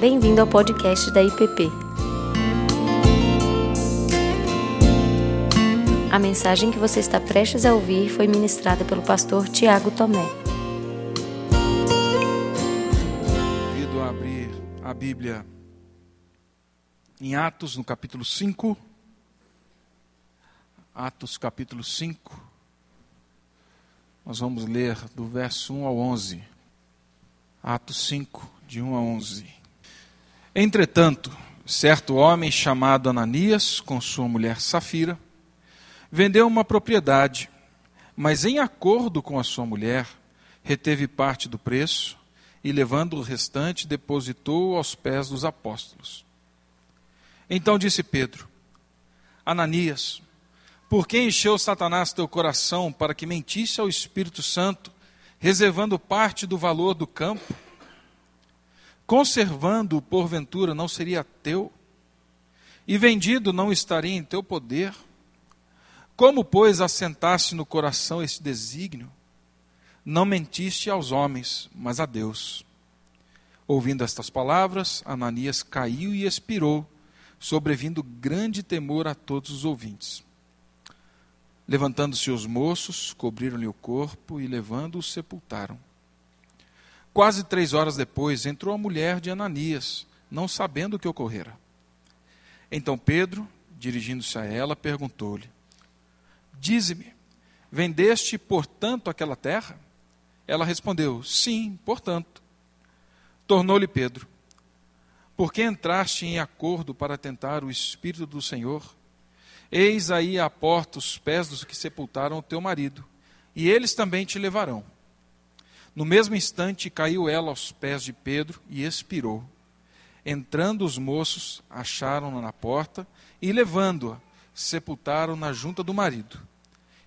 Bem-vindo ao podcast da IPP. A mensagem que você está prestes a ouvir foi ministrada pelo pastor Tiago Tomé. Convido a abrir a Bíblia em Atos, no capítulo 5. Atos, capítulo 5. Nós vamos ler do verso 1 ao 11. Atos 5, de 1 a 11. Entretanto, certo homem chamado Ananias, com sua mulher Safira, vendeu uma propriedade, mas em acordo com a sua mulher, reteve parte do preço e, levando o restante, depositou aos pés dos apóstolos. Então disse Pedro: Ananias, por que encheu Satanás teu coração para que mentisse ao Espírito Santo, reservando parte do valor do campo? Conservando-o porventura não seria teu? E vendido não estaria em teu poder? Como, pois, assentaste no coração esse desígnio? Não mentiste aos homens, mas a Deus. Ouvindo estas palavras, Ananias caiu e expirou, sobrevindo grande temor a todos os ouvintes. Levantando-se os moços, cobriram-lhe o corpo e, levando-o, sepultaram. Quase três horas depois, entrou a mulher de Ananias, não sabendo o que ocorrera. Então Pedro, dirigindo-se a ela, perguntou-lhe: Dize-me, vendeste, portanto, aquela terra? Ela respondeu: Sim, portanto. Tornou-lhe Pedro: Por que entraste em acordo para tentar o Espírito do Senhor? Eis aí à porta os pés dos que sepultaram o teu marido, e eles também te levarão. No mesmo instante caiu ela aos pés de Pedro e expirou. Entrando os moços, acharam-na na porta e, levando-a, sepultaram-na junta do marido.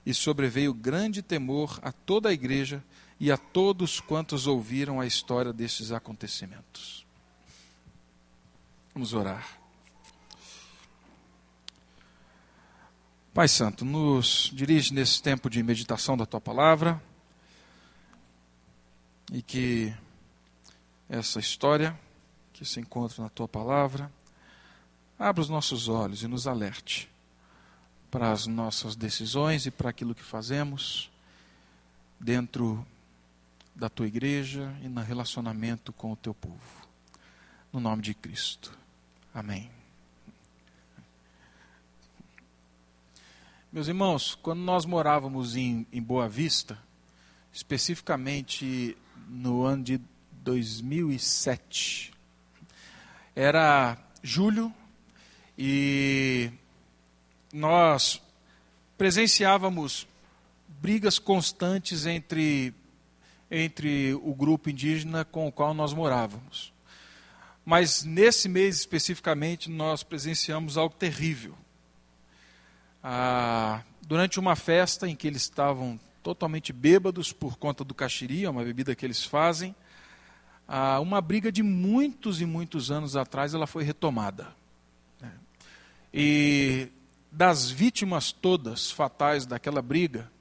E sobreveio grande temor a toda a igreja e a todos quantos ouviram a história destes acontecimentos. Vamos orar. Pai Santo, nos dirige nesse tempo de meditação da tua palavra e que essa história que se encontra na tua palavra abra os nossos olhos e nos alerte para as nossas decisões e para aquilo que fazemos dentro da tua igreja e no relacionamento com o teu povo. No nome de Cristo. Amém. Meus irmãos, quando nós morávamos em, em Boa Vista, especificamente no ano de 2007. Era julho e nós presenciávamos brigas constantes entre, entre o grupo indígena com o qual nós morávamos. Mas nesse mês especificamente nós presenciamos algo terrível. Ah, durante uma festa em que eles estavam totalmente bêbados por conta do caxiri, é uma bebida que eles fazem. Ah, uma briga de muitos e muitos anos atrás, ela foi retomada. Né? E das vítimas todas fatais daquela briga,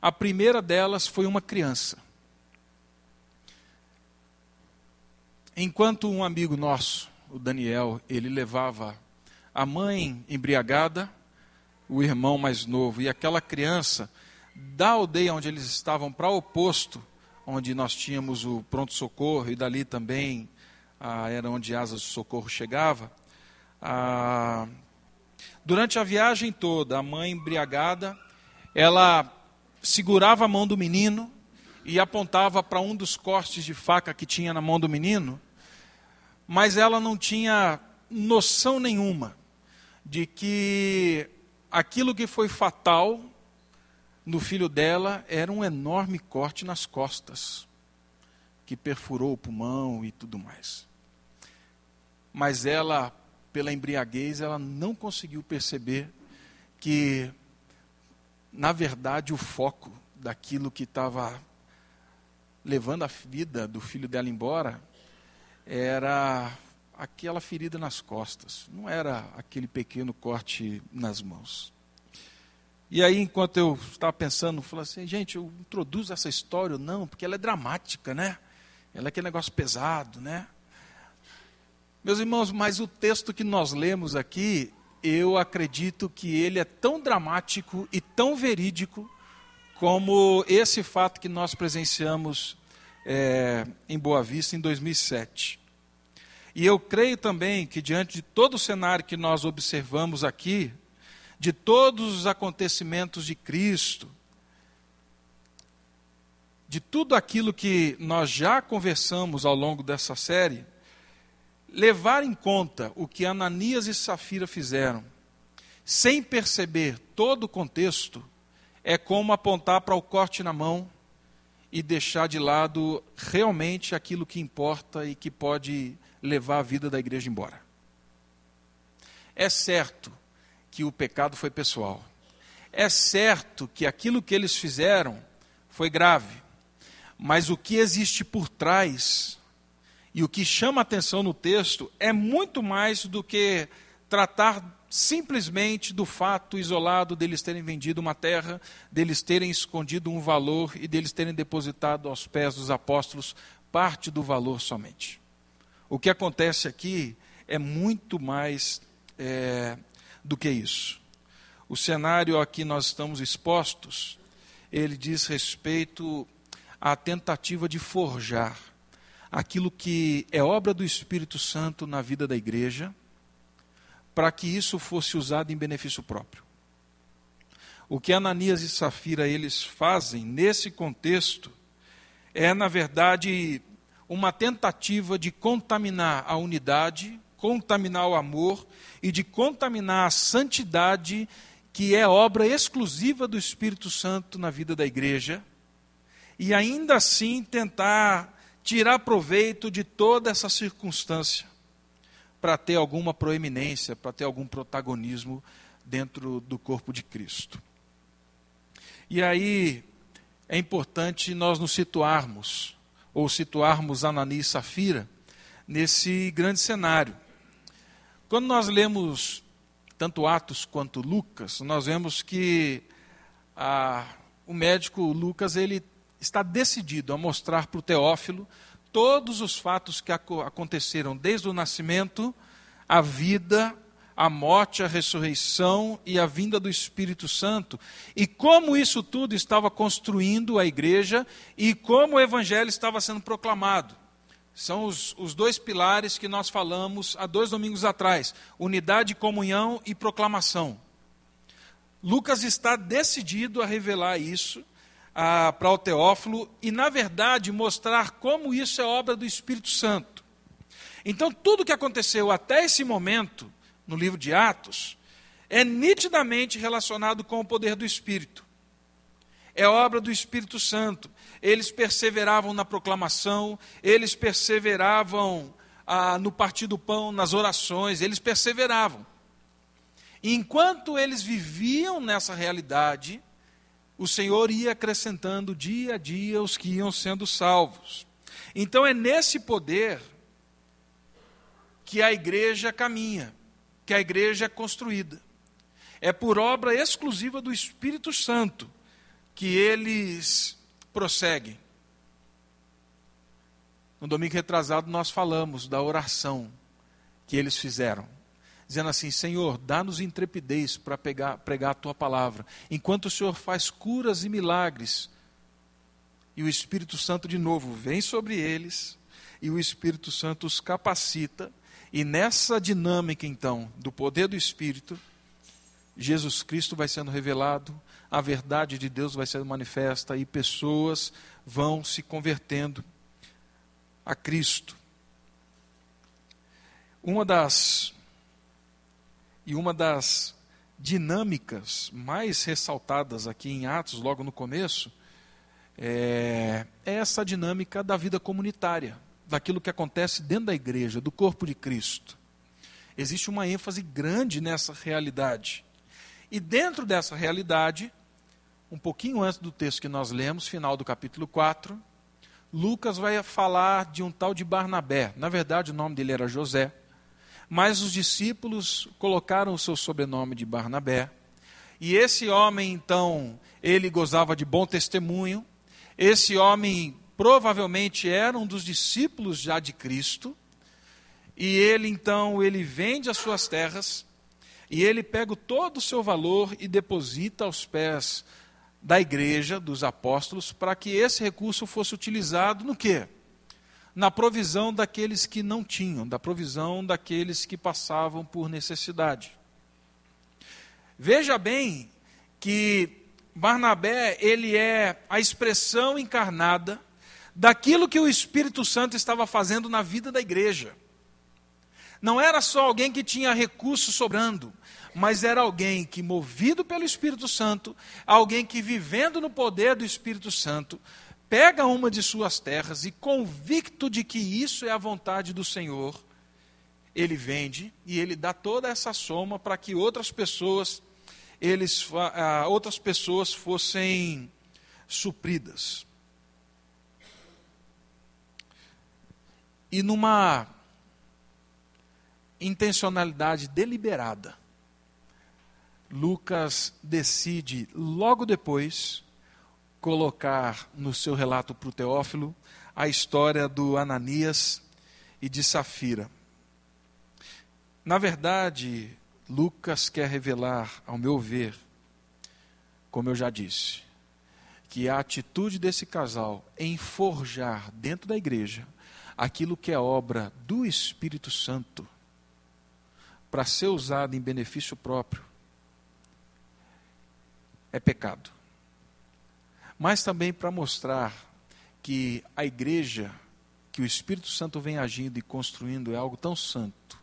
a primeira delas foi uma criança. Enquanto um amigo nosso, o Daniel, ele levava a mãe embriagada, o irmão mais novo e aquela criança da aldeia onde eles estavam para o oposto, onde nós tínhamos o pronto-socorro, e dali também ah, era onde Asas do Socorro chegava. Ah, durante a viagem toda, a mãe embriagada, ela segurava a mão do menino e apontava para um dos cortes de faca que tinha na mão do menino, mas ela não tinha noção nenhuma de que aquilo que foi fatal no filho dela era um enorme corte nas costas, que perfurou o pulmão e tudo mais. Mas ela, pela embriaguez, ela não conseguiu perceber que, na verdade, o foco daquilo que estava levando a vida do filho dela embora era aquela ferida nas costas, não era aquele pequeno corte nas mãos. E aí, enquanto eu estava pensando, falei assim, gente, eu introduzo essa história ou não, porque ela é dramática, né? Ela é aquele negócio pesado, né? Meus irmãos, mas o texto que nós lemos aqui, eu acredito que ele é tão dramático e tão verídico como esse fato que nós presenciamos é, em Boa Vista em 2007. E eu creio também que, diante de todo o cenário que nós observamos aqui, de todos os acontecimentos de Cristo, de tudo aquilo que nós já conversamos ao longo dessa série, levar em conta o que Ananias e Safira fizeram, sem perceber todo o contexto, é como apontar para o corte na mão e deixar de lado realmente aquilo que importa e que pode levar a vida da igreja embora. É certo que o pecado foi pessoal. É certo que aquilo que eles fizeram foi grave. Mas o que existe por trás e o que chama atenção no texto é muito mais do que tratar simplesmente do fato isolado deles terem vendido uma terra, deles terem escondido um valor e deles terem depositado aos pés dos apóstolos parte do valor somente. O que acontece aqui é muito mais é, do que isso. O cenário a que nós estamos expostos, ele diz respeito à tentativa de forjar aquilo que é obra do Espírito Santo na vida da igreja, para que isso fosse usado em benefício próprio. O que Ananias e Safira eles fazem nesse contexto é, na verdade, uma tentativa de contaminar a unidade, contaminar o amor e de contaminar a santidade, que é obra exclusiva do Espírito Santo na vida da igreja, e ainda assim tentar tirar proveito de toda essa circunstância para ter alguma proeminência, para ter algum protagonismo dentro do corpo de Cristo. E aí é importante nós nos situarmos ou situarmos Anani e Safira nesse grande cenário. Quando nós lemos tanto Atos quanto Lucas, nós vemos que a, o médico Lucas ele está decidido a mostrar para o Teófilo todos os fatos que aconteceram desde o nascimento, a vida, a morte, a ressurreição e a vinda do Espírito Santo, e como isso tudo estava construindo a igreja e como o evangelho estava sendo proclamado. São os, os dois pilares que nós falamos há dois domingos atrás: unidade, comunhão e proclamação. Lucas está decidido a revelar isso para o Teófilo e, na verdade, mostrar como isso é obra do Espírito Santo. Então, tudo que aconteceu até esse momento no livro de Atos, é nitidamente relacionado com o poder do Espírito. É obra do Espírito Santo. Eles perseveravam na proclamação, eles perseveravam ah, no partir do pão, nas orações, eles perseveravam. E enquanto eles viviam nessa realidade, o Senhor ia acrescentando dia a dia os que iam sendo salvos. Então é nesse poder que a igreja caminha que a igreja é construída. É por obra exclusiva do Espírito Santo que eles prosseguem. No domingo retrasado nós falamos da oração que eles fizeram, dizendo assim: Senhor, dá-nos intrepidez para pregar a tua palavra, enquanto o Senhor faz curas e milagres. E o Espírito Santo de novo vem sobre eles, e o Espírito Santo os capacita e nessa dinâmica, então, do poder do Espírito, Jesus Cristo vai sendo revelado, a verdade de Deus vai sendo manifesta e pessoas vão se convertendo a Cristo. Uma das e uma das dinâmicas mais ressaltadas aqui em Atos, logo no começo, é, é essa dinâmica da vida comunitária daquilo que acontece dentro da igreja, do corpo de Cristo. Existe uma ênfase grande nessa realidade. E dentro dessa realidade, um pouquinho antes do texto que nós lemos, final do capítulo 4, Lucas vai falar de um tal de Barnabé. Na verdade, o nome dele era José. Mas os discípulos colocaram o seu sobrenome de Barnabé. E esse homem, então, ele gozava de bom testemunho. Esse homem provavelmente era um dos discípulos já de Cristo, e ele então ele vende as suas terras e ele pega todo o seu valor e deposita aos pés da igreja, dos apóstolos, para que esse recurso fosse utilizado no quê? Na provisão daqueles que não tinham, da provisão daqueles que passavam por necessidade. Veja bem que Barnabé, ele é a expressão encarnada daquilo que o Espírito Santo estava fazendo na vida da igreja. Não era só alguém que tinha recursos sobrando, mas era alguém que, movido pelo Espírito Santo, alguém que, vivendo no poder do Espírito Santo, pega uma de suas terras e, convicto de que isso é a vontade do Senhor, ele vende e ele dá toda essa soma para que outras pessoas, eles, outras pessoas fossem supridas. E numa intencionalidade deliberada, Lucas decide logo depois colocar no seu relato para o Teófilo a história do Ananias e de Safira. Na verdade, Lucas quer revelar, ao meu ver, como eu já disse, que a atitude desse casal em forjar dentro da igreja aquilo que é obra do Espírito Santo para ser usado em benefício próprio é pecado. Mas também para mostrar que a igreja, que o Espírito Santo vem agindo e construindo é algo tão santo,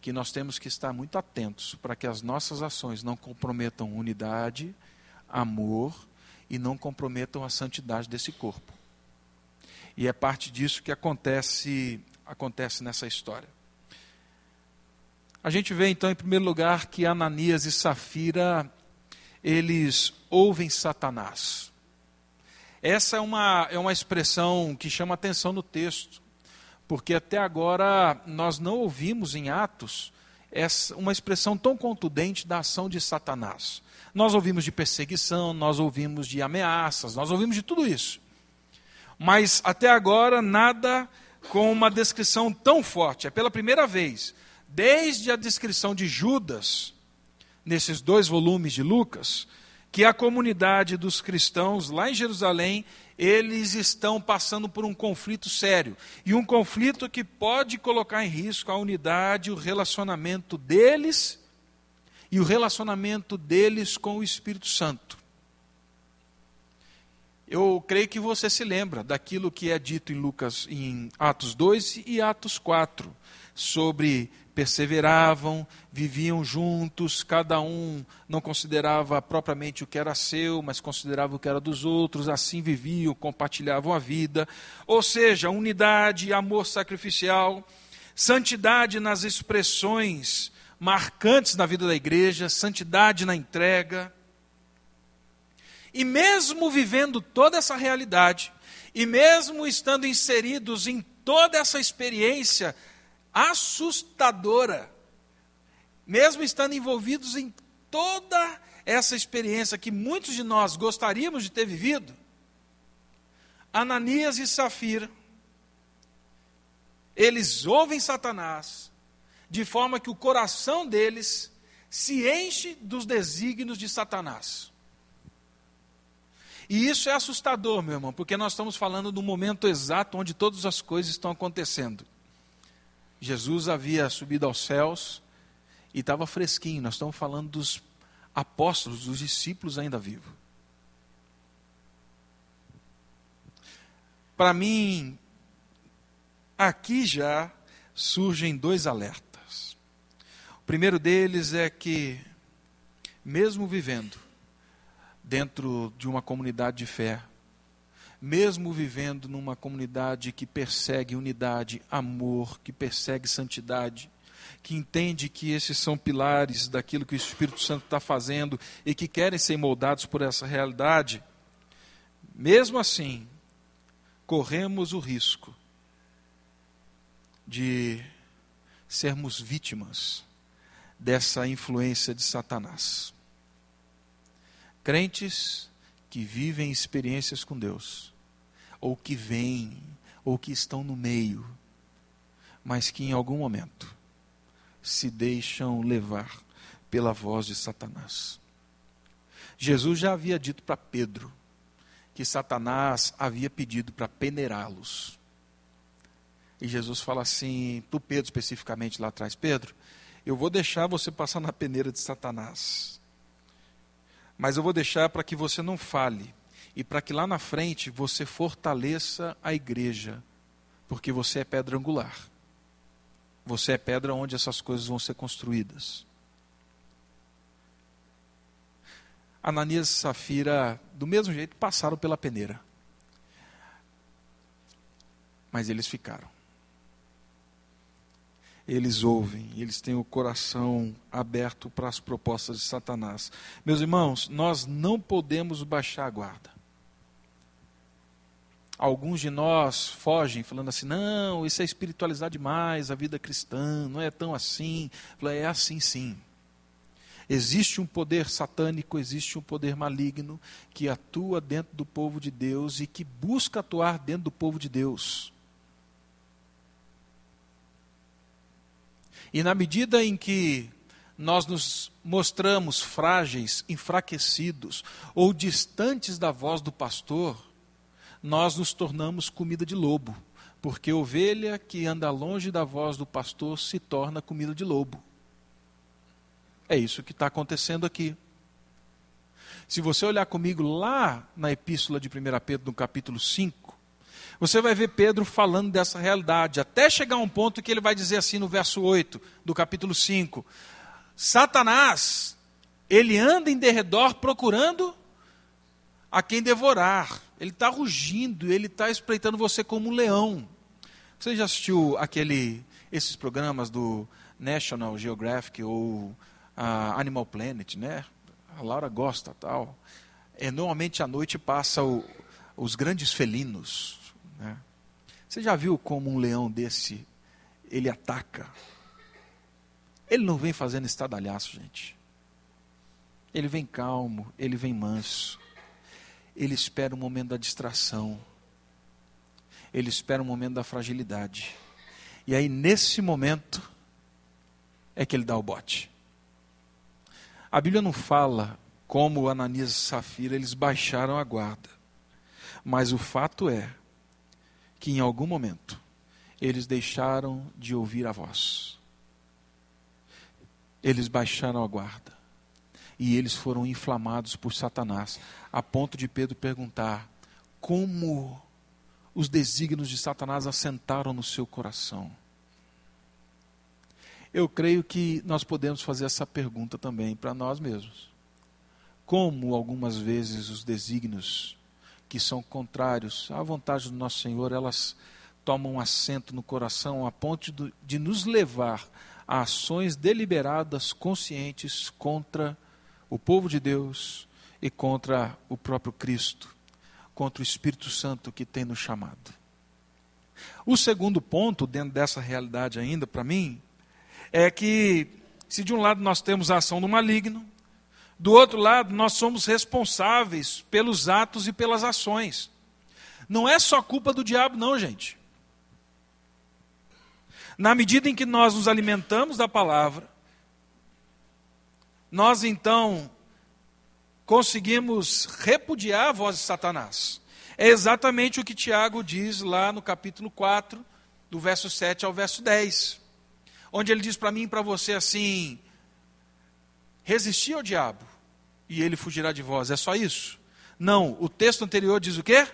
que nós temos que estar muito atentos para que as nossas ações não comprometam unidade, amor e não comprometam a santidade desse corpo. E é parte disso que acontece acontece nessa história. A gente vê então, em primeiro lugar, que Ananias e Safira, eles ouvem Satanás. Essa é uma, é uma expressão que chama atenção no texto, porque até agora nós não ouvimos em Atos essa, uma expressão tão contundente da ação de Satanás. Nós ouvimos de perseguição, nós ouvimos de ameaças, nós ouvimos de tudo isso. Mas até agora nada com uma descrição tão forte. É pela primeira vez desde a descrição de Judas, nesses dois volumes de Lucas, que a comunidade dos cristãos lá em Jerusalém, eles estão passando por um conflito sério. E um conflito que pode colocar em risco a unidade, o relacionamento deles e o relacionamento deles com o Espírito Santo. Eu creio que você se lembra daquilo que é dito em Lucas em Atos 2 e Atos 4 sobre perseveravam, viviam juntos, cada um não considerava propriamente o que era seu, mas considerava o que era dos outros, assim viviam, compartilhavam a vida. Ou seja, unidade, amor sacrificial, santidade nas expressões marcantes na vida da igreja, santidade na entrega. E mesmo vivendo toda essa realidade, e mesmo estando inseridos em toda essa experiência assustadora, mesmo estando envolvidos em toda essa experiência que muitos de nós gostaríamos de ter vivido, Ananias e Safira, eles ouvem Satanás, de forma que o coração deles se enche dos desígnios de Satanás. E isso é assustador, meu irmão, porque nós estamos falando do momento exato onde todas as coisas estão acontecendo. Jesus havia subido aos céus e estava fresquinho. Nós estamos falando dos apóstolos, dos discípulos ainda vivos. Para mim, aqui já surgem dois alertas. O primeiro deles é que, mesmo vivendo dentro de uma comunidade de fé, mesmo vivendo numa comunidade que persegue unidade, amor, que persegue santidade, que entende que esses são pilares daquilo que o Espírito Santo está fazendo e que querem ser moldados por essa realidade, mesmo assim, corremos o risco de sermos vítimas dessa influência de Satanás. Crentes que vivem experiências com Deus ou que vêm, ou que estão no meio, mas que em algum momento se deixam levar pela voz de Satanás. Jesus já havia dito para Pedro que Satanás havia pedido para peneirá-los. E Jesus fala assim, para Pedro especificamente lá atrás: Pedro, eu vou deixar você passar na peneira de Satanás, mas eu vou deixar para que você não fale e para que lá na frente você fortaleça a igreja, porque você é pedra angular. Você é pedra onde essas coisas vão ser construídas. Ananias e Safira, do mesmo jeito, passaram pela peneira. Mas eles ficaram. Eles ouvem, eles têm o coração aberto para as propostas de Satanás. Meus irmãos, nós não podemos baixar a guarda. Alguns de nós fogem falando assim: não, isso é espiritualizar demais a vida cristã, não é tão assim. É assim sim. Existe um poder satânico, existe um poder maligno que atua dentro do povo de Deus e que busca atuar dentro do povo de Deus. E na medida em que nós nos mostramos frágeis, enfraquecidos ou distantes da voz do pastor, nós nos tornamos comida de lobo, porque ovelha que anda longe da voz do pastor se torna comida de lobo. É isso que está acontecendo aqui. Se você olhar comigo lá na epístola de 1 Pedro, no capítulo 5, você vai ver Pedro falando dessa realidade, até chegar a um ponto que ele vai dizer assim no verso 8 do capítulo 5: Satanás, ele anda em derredor procurando a quem devorar. Ele está rugindo, ele está espreitando você como um leão. Você já assistiu aquele, esses programas do National Geographic ou a Animal Planet, né? A Laura gosta tal. É, normalmente à noite passa o, os grandes felinos. Né? Você já viu como um leão desse ele ataca? Ele não vem fazendo estadalhaço, gente. Ele vem calmo, ele vem manso. Ele espera o momento da distração. Ele espera o momento da fragilidade. E aí, nesse momento, é que ele dá o bote. A Bíblia não fala como Ananias e Safira eles baixaram a guarda. Mas o fato é que em algum momento eles deixaram de ouvir a voz. Eles baixaram a guarda. E eles foram inflamados por Satanás, a ponto de Pedro perguntar: como os desígnios de Satanás assentaram no seu coração? Eu creio que nós podemos fazer essa pergunta também para nós mesmos. Como algumas vezes os desígnios que são contrários à vontade do nosso Senhor, elas tomam assento no coração a ponto de nos levar a ações deliberadas, conscientes contra o povo de Deus e contra o próprio Cristo, contra o Espírito Santo que tem nos chamado. O segundo ponto, dentro dessa realidade ainda, para mim, é que, se de um lado nós temos a ação do maligno, do outro lado nós somos responsáveis pelos atos e pelas ações. Não é só culpa do diabo, não, gente. Na medida em que nós nos alimentamos da palavra, nós então conseguimos repudiar a voz de Satanás. É exatamente o que Tiago diz lá no capítulo 4, do verso 7 ao verso 10 onde ele diz para mim e para você assim: resistir ao diabo e ele fugirá de vós. É só isso? Não, o texto anterior diz o quê?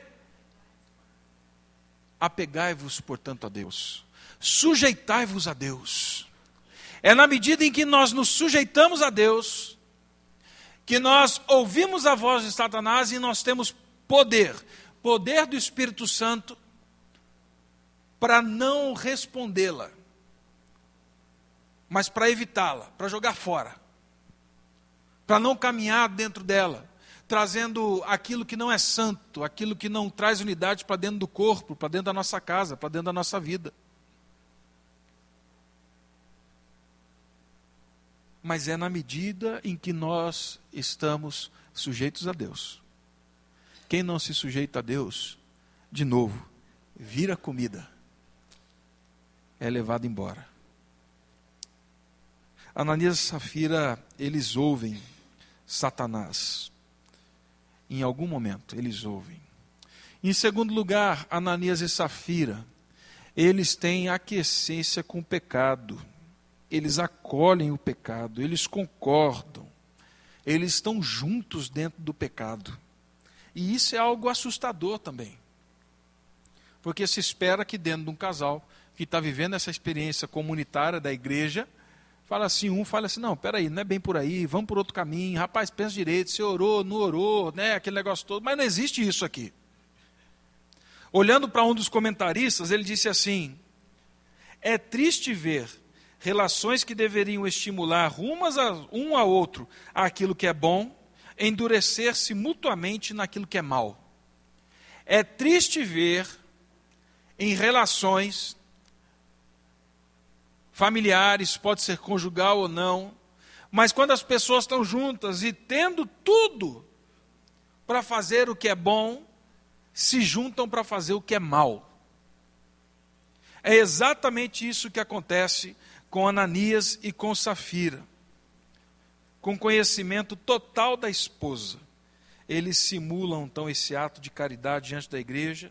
Apegai-vos, portanto, a Deus. Sujeitai-vos a Deus. É na medida em que nós nos sujeitamos a Deus que nós ouvimos a voz de Satanás e nós temos poder, poder do Espírito Santo para não respondê-la mas para evitá-la, para jogar fora, para não caminhar dentro dela, trazendo aquilo que não é santo, aquilo que não traz unidade para dentro do corpo, para dentro da nossa casa, para dentro da nossa vida. Mas é na medida em que nós estamos sujeitos a Deus. Quem não se sujeita a Deus, de novo, vira comida é levado embora. Ananias e Safira, eles ouvem Satanás. Em algum momento, eles ouvem. Em segundo lugar, Ananias e Safira, eles têm aquiescência com o pecado. Eles acolhem o pecado, eles concordam. Eles estão juntos dentro do pecado. E isso é algo assustador também. Porque se espera que dentro de um casal que está vivendo essa experiência comunitária da igreja, fala assim, um fala assim, não, peraí, não é bem por aí, vamos por outro caminho, rapaz, pensa direito, você orou, não orou, né, aquele negócio todo, mas não existe isso aqui. Olhando para um dos comentaristas, ele disse assim: é triste ver relações que deveriam estimular umas a, um a outro aquilo que é bom, endurecer-se mutuamente naquilo que é mal. É triste ver em relações familiares, pode ser conjugal ou não, mas quando as pessoas estão juntas e tendo tudo para fazer o que é bom, se juntam para fazer o que é mal. É exatamente isso que acontece com Ananias e com Safira. Com conhecimento total da esposa, eles simulam então esse ato de caridade diante da igreja,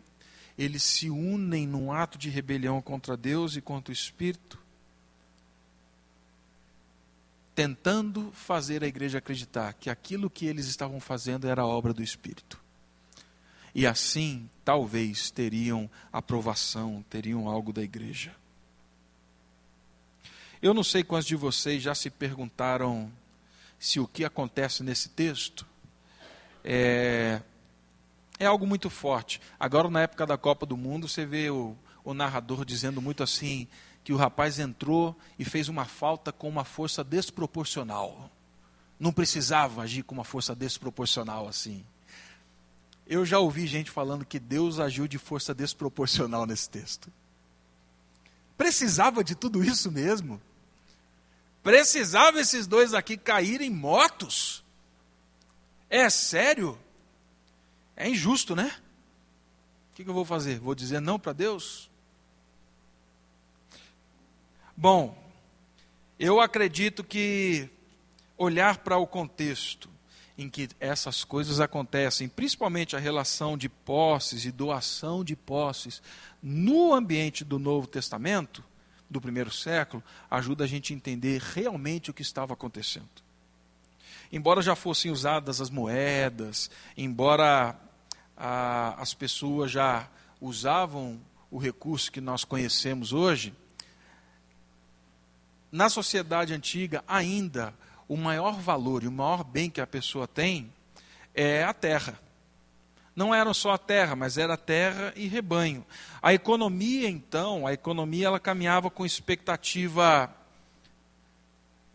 eles se unem num ato de rebelião contra Deus e contra o Espírito, tentando fazer a igreja acreditar que aquilo que eles estavam fazendo era obra do Espírito. E assim, talvez teriam aprovação, teriam algo da igreja. Eu não sei quantos de vocês já se perguntaram se o que acontece nesse texto é, é algo muito forte. Agora, na época da Copa do Mundo, você vê o, o narrador dizendo muito assim: que o rapaz entrou e fez uma falta com uma força desproporcional. Não precisava agir com uma força desproporcional assim. Eu já ouvi gente falando que Deus agiu de força desproporcional nesse texto. Precisava de tudo isso mesmo? Precisava esses dois aqui caírem mortos? É sério? É injusto, né? O que eu vou fazer? Vou dizer não para Deus? Bom, eu acredito que olhar para o contexto em que essas coisas acontecem, principalmente a relação de posses e doação de posses no ambiente do Novo Testamento, do primeiro século, ajuda a gente a entender realmente o que estava acontecendo. Embora já fossem usadas as moedas, embora ah, as pessoas já usavam o recurso que nós conhecemos hoje, na sociedade antiga, ainda, o maior valor e o maior bem que a pessoa tem é a terra. Não era só a terra, mas era terra e rebanho. A economia, então, a economia ela caminhava com expectativa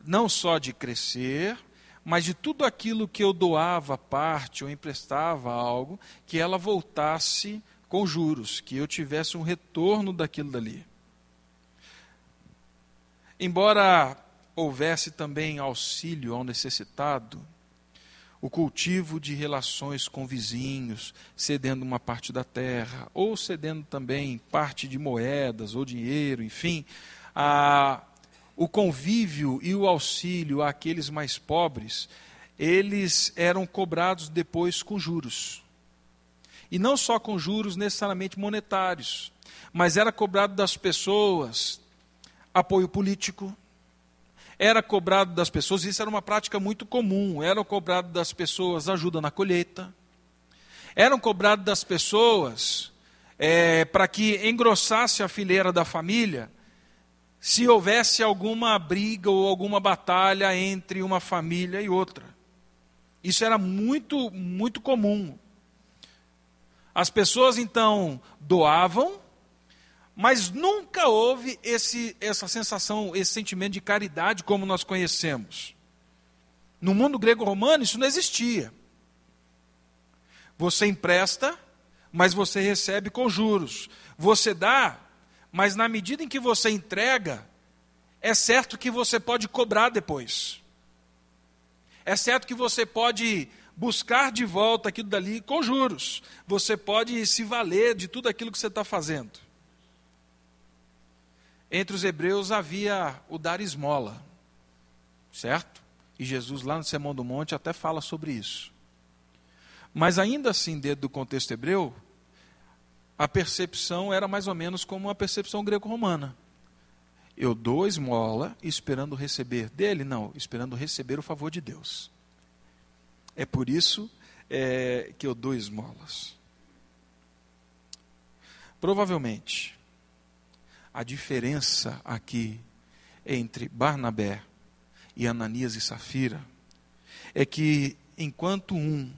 não só de crescer, mas de tudo aquilo que eu doava parte ou emprestava algo, que ela voltasse com juros, que eu tivesse um retorno daquilo dali. Embora houvesse também auxílio ao necessitado, o cultivo de relações com vizinhos, cedendo uma parte da terra, ou cedendo também parte de moedas ou dinheiro, enfim, a, o convívio e o auxílio àqueles mais pobres, eles eram cobrados depois com juros. E não só com juros necessariamente monetários, mas era cobrado das pessoas apoio político, era cobrado das pessoas, isso era uma prática muito comum, era cobrado das pessoas ajuda na colheita, eram cobrado das pessoas é, para que engrossasse a fileira da família, se houvesse alguma briga ou alguma batalha entre uma família e outra. Isso era muito, muito comum. As pessoas então doavam mas nunca houve esse, essa sensação, esse sentimento de caridade como nós conhecemos. No mundo grego-romano isso não existia. Você empresta, mas você recebe com juros. Você dá, mas na medida em que você entrega, é certo que você pode cobrar depois. É certo que você pode buscar de volta aquilo dali com juros. Você pode se valer de tudo aquilo que você está fazendo. Entre os hebreus havia o dar esmola, certo? E Jesus, lá no Sermão do Monte, até fala sobre isso. Mas ainda assim, dentro do contexto hebreu, a percepção era mais ou menos como a percepção greco-romana. Eu dou esmola esperando receber dele? Não, esperando receber o favor de Deus. É por isso é, que eu dou esmolas. Provavelmente, a diferença aqui entre Barnabé e Ananias e Safira é que enquanto um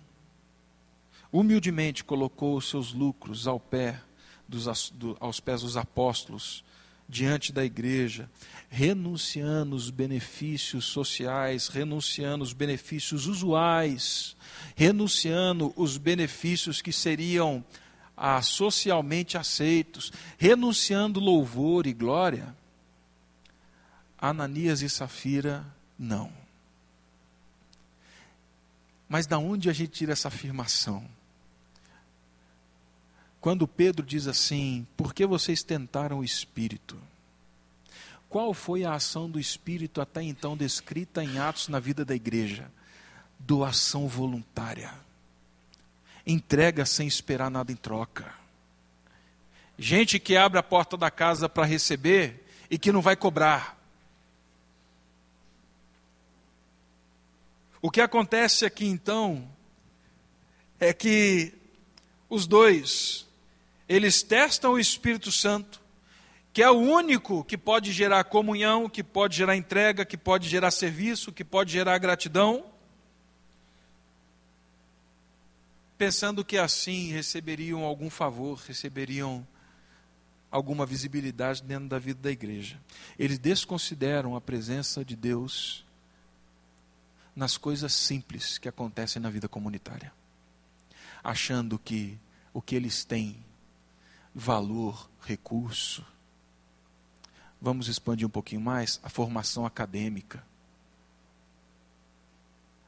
humildemente colocou os seus lucros ao pé dos, do, aos pés dos apóstolos, diante da igreja, renunciando os benefícios sociais, renunciando os benefícios usuais, renunciando os benefícios que seriam ah, socialmente aceitos, renunciando louvor e glória. Ananias e Safira, não. Mas da onde a gente tira essa afirmação? Quando Pedro diz assim: Por que vocês tentaram o Espírito? Qual foi a ação do Espírito até então descrita em Atos na vida da igreja? Doação voluntária. Entrega sem esperar nada em troca. Gente que abre a porta da casa para receber e que não vai cobrar. O que acontece aqui então é que os dois eles testam o Espírito Santo, que é o único que pode gerar comunhão, que pode gerar entrega, que pode gerar serviço, que pode gerar gratidão, pensando que assim receberiam algum favor, receberiam alguma visibilidade dentro da vida da igreja. Eles desconsideram a presença de Deus nas coisas simples que acontecem na vida comunitária, achando que o que eles têm valor, recurso. Vamos expandir um pouquinho mais a formação acadêmica,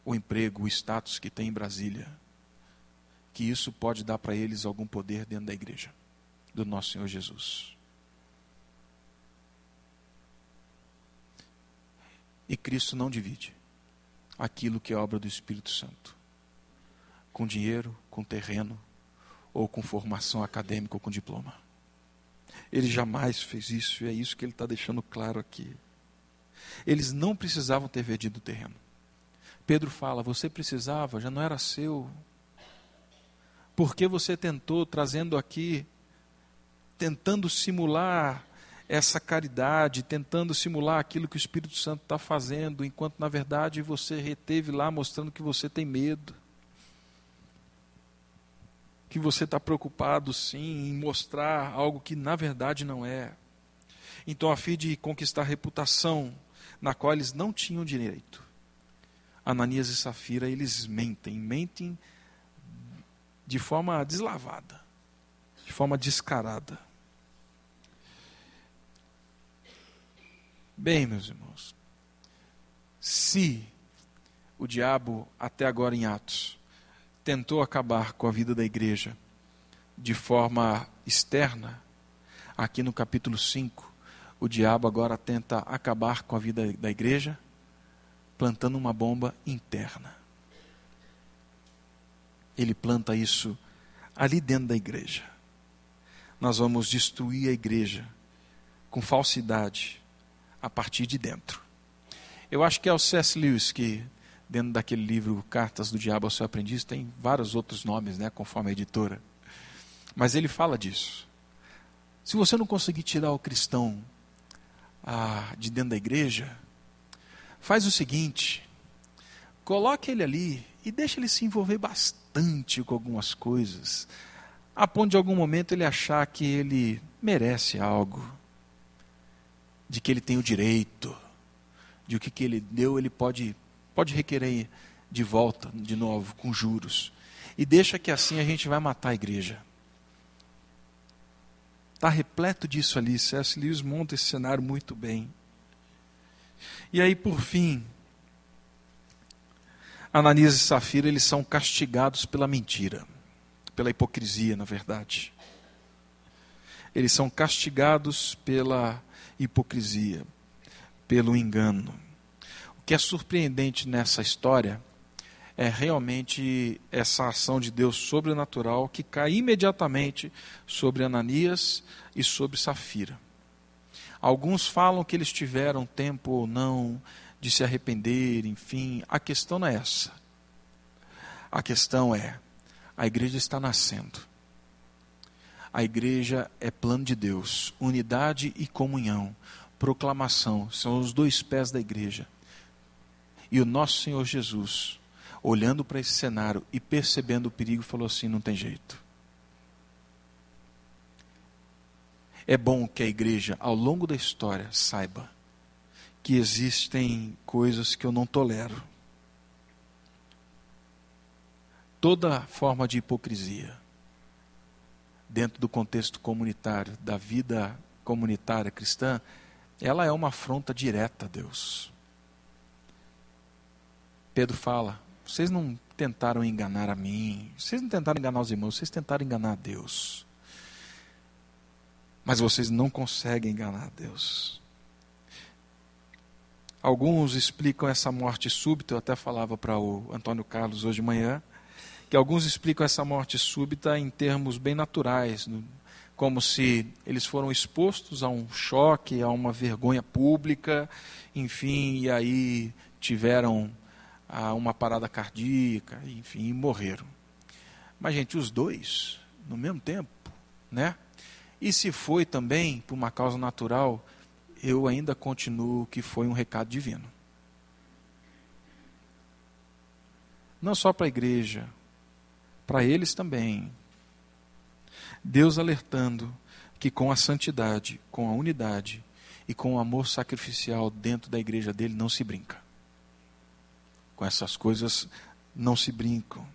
o emprego, o status que tem em Brasília, que isso pode dar para eles algum poder dentro da igreja do nosso Senhor Jesus. E Cristo não divide aquilo que é obra do Espírito Santo com dinheiro, com terreno, ou com formação acadêmica ou com diploma. Ele jamais fez isso, e é isso que ele está deixando claro aqui. Eles não precisavam ter vendido o terreno. Pedro fala: Você precisava, já não era seu. Porque você tentou, trazendo aqui, tentando simular essa caridade, tentando simular aquilo que o Espírito Santo está fazendo, enquanto na verdade você reteve lá mostrando que você tem medo que você está preocupado sim em mostrar algo que na verdade não é. Então, a fim de conquistar reputação na qual eles não tinham direito, Ananias e Safira eles mentem, mentem de forma deslavada, de forma descarada. Bem, meus irmãos, se o diabo, até agora em Atos, tentou acabar com a vida da igreja de forma externa, aqui no capítulo 5, o diabo agora tenta acabar com a vida da igreja, plantando uma bomba interna. Ele planta isso ali dentro da igreja. Nós vamos destruir a igreja com falsidade a partir de dentro. Eu acho que é o C.S. Lewis que dentro daquele livro Cartas do Diabo ao Seu Aprendiz, tem vários outros nomes, né, conforme a editora. Mas ele fala disso. Se você não conseguir tirar o cristão ah, de dentro da igreja, faz o seguinte: coloque ele ali e deixe ele se envolver bastante com algumas coisas, a ponto de algum momento ele achar que ele merece algo, de que ele tem o direito, de o que, que ele deu ele pode pode requerer de volta, de novo, com juros. E deixa que assim a gente vai matar a igreja. Está repleto disso ali. C.S. Lewis monta esse cenário muito bem. E aí, por fim, Ananias e Safira, eles são castigados pela mentira, pela hipocrisia, na verdade. Eles são castigados pela hipocrisia, pelo engano. O que é surpreendente nessa história é realmente essa ação de Deus sobrenatural que cai imediatamente sobre Ananias e sobre Safira. Alguns falam que eles tiveram tempo ou não de se arrepender, enfim, a questão não é essa. A questão é: a igreja está nascendo. A igreja é plano de Deus, unidade e comunhão, proclamação, são os dois pés da igreja. E o nosso Senhor Jesus olhando para esse cenário e percebendo o perigo, falou assim: não tem jeito. É bom que a igreja, ao longo da história, saiba que existem coisas que eu não tolero. Toda forma de hipocrisia, dentro do contexto comunitário, da vida comunitária cristã, ela é uma afronta direta a Deus. Pedro fala: vocês não tentaram enganar a mim, vocês não tentaram enganar os irmãos, vocês tentaram enganar a Deus. Mas vocês não conseguem enganar a Deus. Alguns explicam essa morte súbita, eu até falava para o Antônio Carlos hoje de manhã, que alguns explicam essa morte súbita em termos bem naturais, como se eles foram expostos a um choque, a uma vergonha pública, enfim, e aí tiveram a uma parada cardíaca, enfim, morreram. Mas, gente, os dois, no mesmo tempo, né? E se foi também por uma causa natural, eu ainda continuo que foi um recado divino. Não só para a igreja, para eles também. Deus alertando que com a santidade, com a unidade e com o amor sacrificial dentro da igreja dele não se brinca. Com essas coisas não se brincam.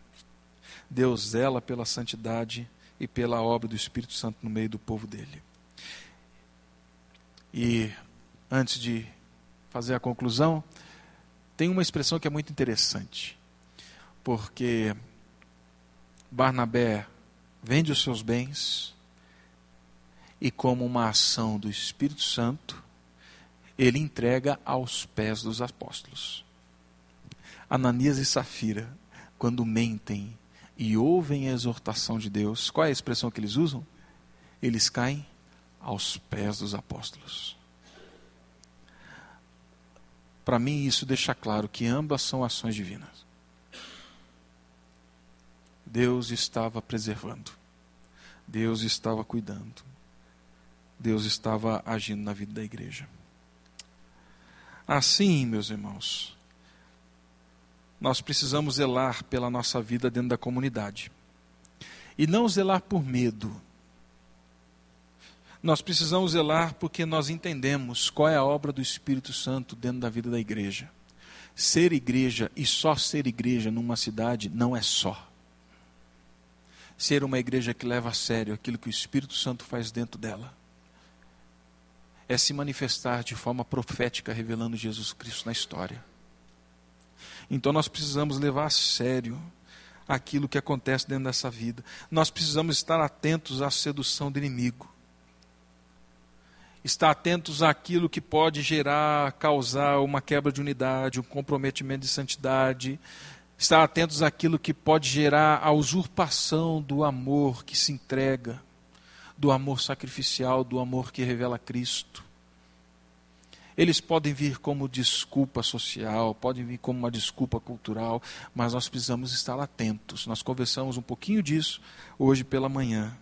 Deus zela pela santidade e pela obra do Espírito Santo no meio do povo dele. E antes de fazer a conclusão, tem uma expressão que é muito interessante, porque Barnabé vende os seus bens e, como uma ação do Espírito Santo, ele entrega aos pés dos apóstolos. Ananias e Safira, quando mentem e ouvem a exortação de Deus, qual é a expressão que eles usam? Eles caem aos pés dos apóstolos. Para mim, isso deixa claro que ambas são ações divinas. Deus estava preservando, Deus estava cuidando, Deus estava agindo na vida da igreja. Assim, meus irmãos, nós precisamos zelar pela nossa vida dentro da comunidade. E não zelar por medo. Nós precisamos zelar porque nós entendemos qual é a obra do Espírito Santo dentro da vida da igreja. Ser igreja e só ser igreja numa cidade não é só. Ser uma igreja que leva a sério aquilo que o Espírito Santo faz dentro dela é se manifestar de forma profética, revelando Jesus Cristo na história. Então nós precisamos levar a sério aquilo que acontece dentro dessa vida. Nós precisamos estar atentos à sedução do inimigo. Estar atentos àquilo que pode gerar, causar uma quebra de unidade, um comprometimento de santidade. Estar atentos àquilo que pode gerar a usurpação do amor que se entrega, do amor sacrificial, do amor que revela Cristo. Eles podem vir como desculpa social, podem vir como uma desculpa cultural, mas nós precisamos estar atentos. Nós conversamos um pouquinho disso hoje pela manhã.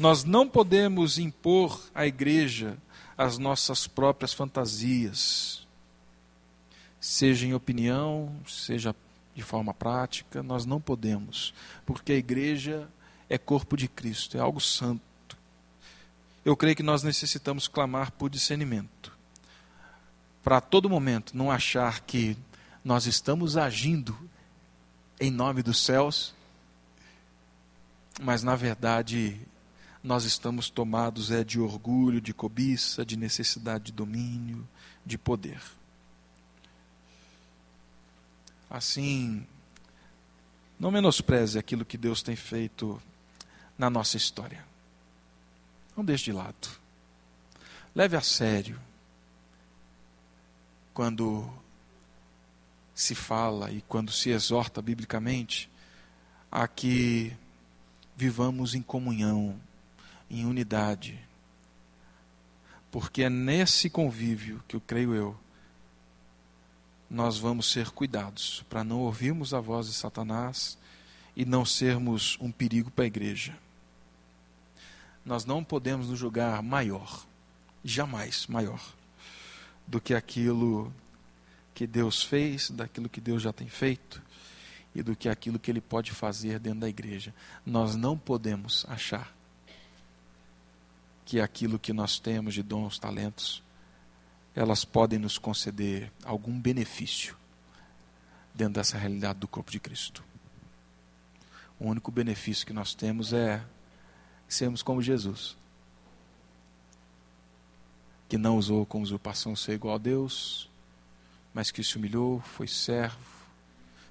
Nós não podemos impor à igreja as nossas próprias fantasias, seja em opinião, seja de forma prática, nós não podemos, porque a igreja é corpo de Cristo, é algo santo. Eu creio que nós necessitamos clamar por discernimento para todo momento não achar que nós estamos agindo em nome dos céus, mas na verdade nós estamos tomados é de orgulho, de cobiça, de necessidade de domínio, de poder. Assim, não menospreze aquilo que Deus tem feito na nossa história. Não deixe de lado. Leve a sério quando se fala e quando se exorta biblicamente a que vivamos em comunhão, em unidade. Porque é nesse convívio que eu creio eu, nós vamos ser cuidados para não ouvirmos a voz de Satanás e não sermos um perigo para a igreja. Nós não podemos nos julgar maior, jamais maior, do que aquilo que Deus fez, daquilo que Deus já tem feito e do que aquilo que Ele pode fazer dentro da igreja. Nós não podemos achar que aquilo que nós temos de dons, talentos, elas podem nos conceder algum benefício dentro dessa realidade do corpo de Cristo. O único benefício que nós temos é sermos como Jesus, que não usou como usurpação ser igual a Deus, mas que se humilhou, foi servo,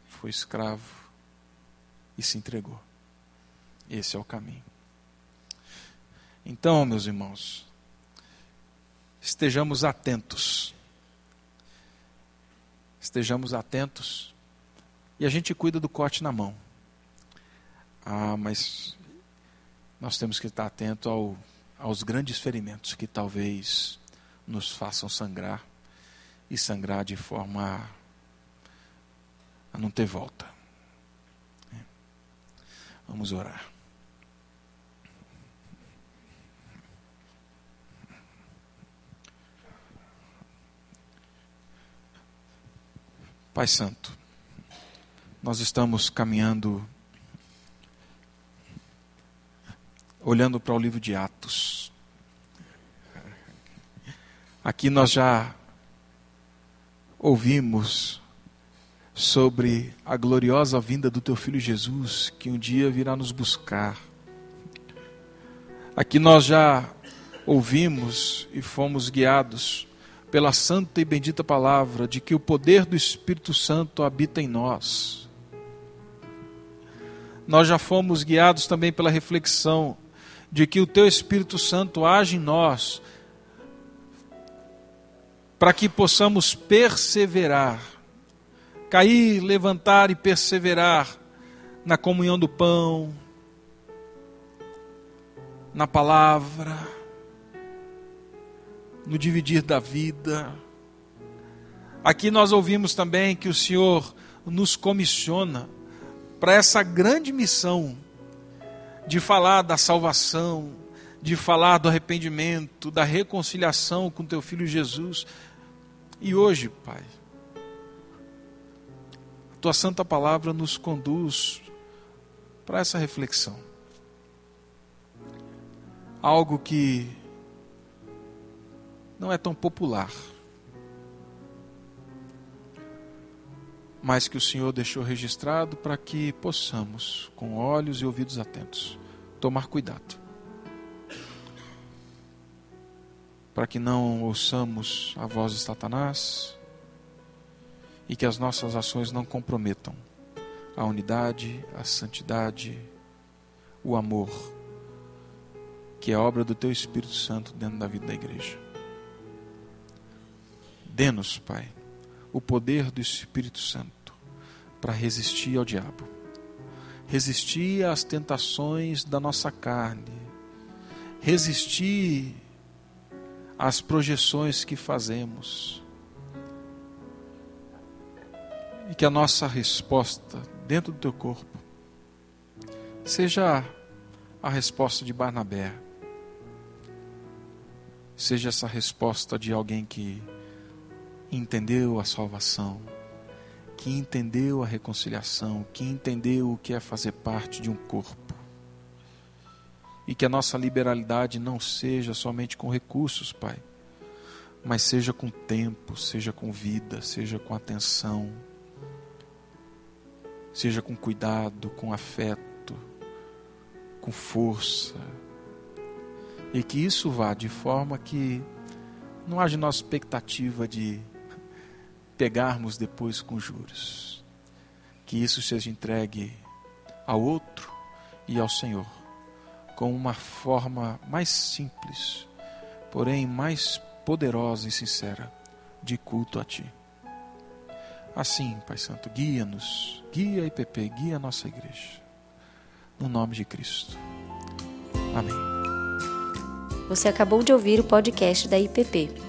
foi escravo e se entregou. Esse é o caminho. Então, meus irmãos, estejamos atentos. Estejamos atentos. E a gente cuida do corte na mão. Ah, mas nós temos que estar atento ao, aos grandes ferimentos que talvez nos façam sangrar e sangrar de forma a não ter volta. Vamos orar. Pai Santo, nós estamos caminhando, olhando para o livro de Atos. Aqui nós já ouvimos sobre a gloriosa vinda do teu filho Jesus, que um dia virá nos buscar. Aqui nós já ouvimos e fomos guiados pela santa e bendita palavra de que o poder do Espírito Santo habita em nós. Nós já fomos guiados também pela reflexão de que o teu Espírito Santo age em nós para que possamos perseverar, cair, levantar e perseverar na comunhão do pão, na palavra, no dividir da vida. Aqui nós ouvimos também que o Senhor nos comissiona para essa grande missão de falar da salvação, de falar do arrependimento, da reconciliação com teu filho Jesus, e hoje, Pai, a tua santa palavra nos conduz para essa reflexão. Algo que não é tão popular, mas que o Senhor deixou registrado para que possamos, com olhos e ouvidos atentos, tomar cuidado. para que não ouçamos a voz de Satanás e que as nossas ações não comprometam a unidade, a santidade, o amor, que é obra do Teu Espírito Santo dentro da vida da igreja. Dê-nos, Pai, o poder do Espírito Santo para resistir ao diabo, resistir às tentações da nossa carne, resistir as projeções que fazemos. E que a nossa resposta dentro do teu corpo seja a resposta de Barnabé. Seja essa resposta de alguém que entendeu a salvação, que entendeu a reconciliação, que entendeu o que é fazer parte de um corpo e que a nossa liberalidade não seja somente com recursos, Pai, mas seja com tempo, seja com vida, seja com atenção, seja com cuidado, com afeto, com força. E que isso vá de forma que não haja nossa expectativa de pegarmos depois com juros. Que isso seja entregue ao outro e ao Senhor com uma forma mais simples, porém mais poderosa e sincera de culto a Ti. Assim, Pai Santo, guia-nos, guia a IPP, guia a nossa igreja. No nome de Cristo. Amém. Você acabou de ouvir o podcast da IPP.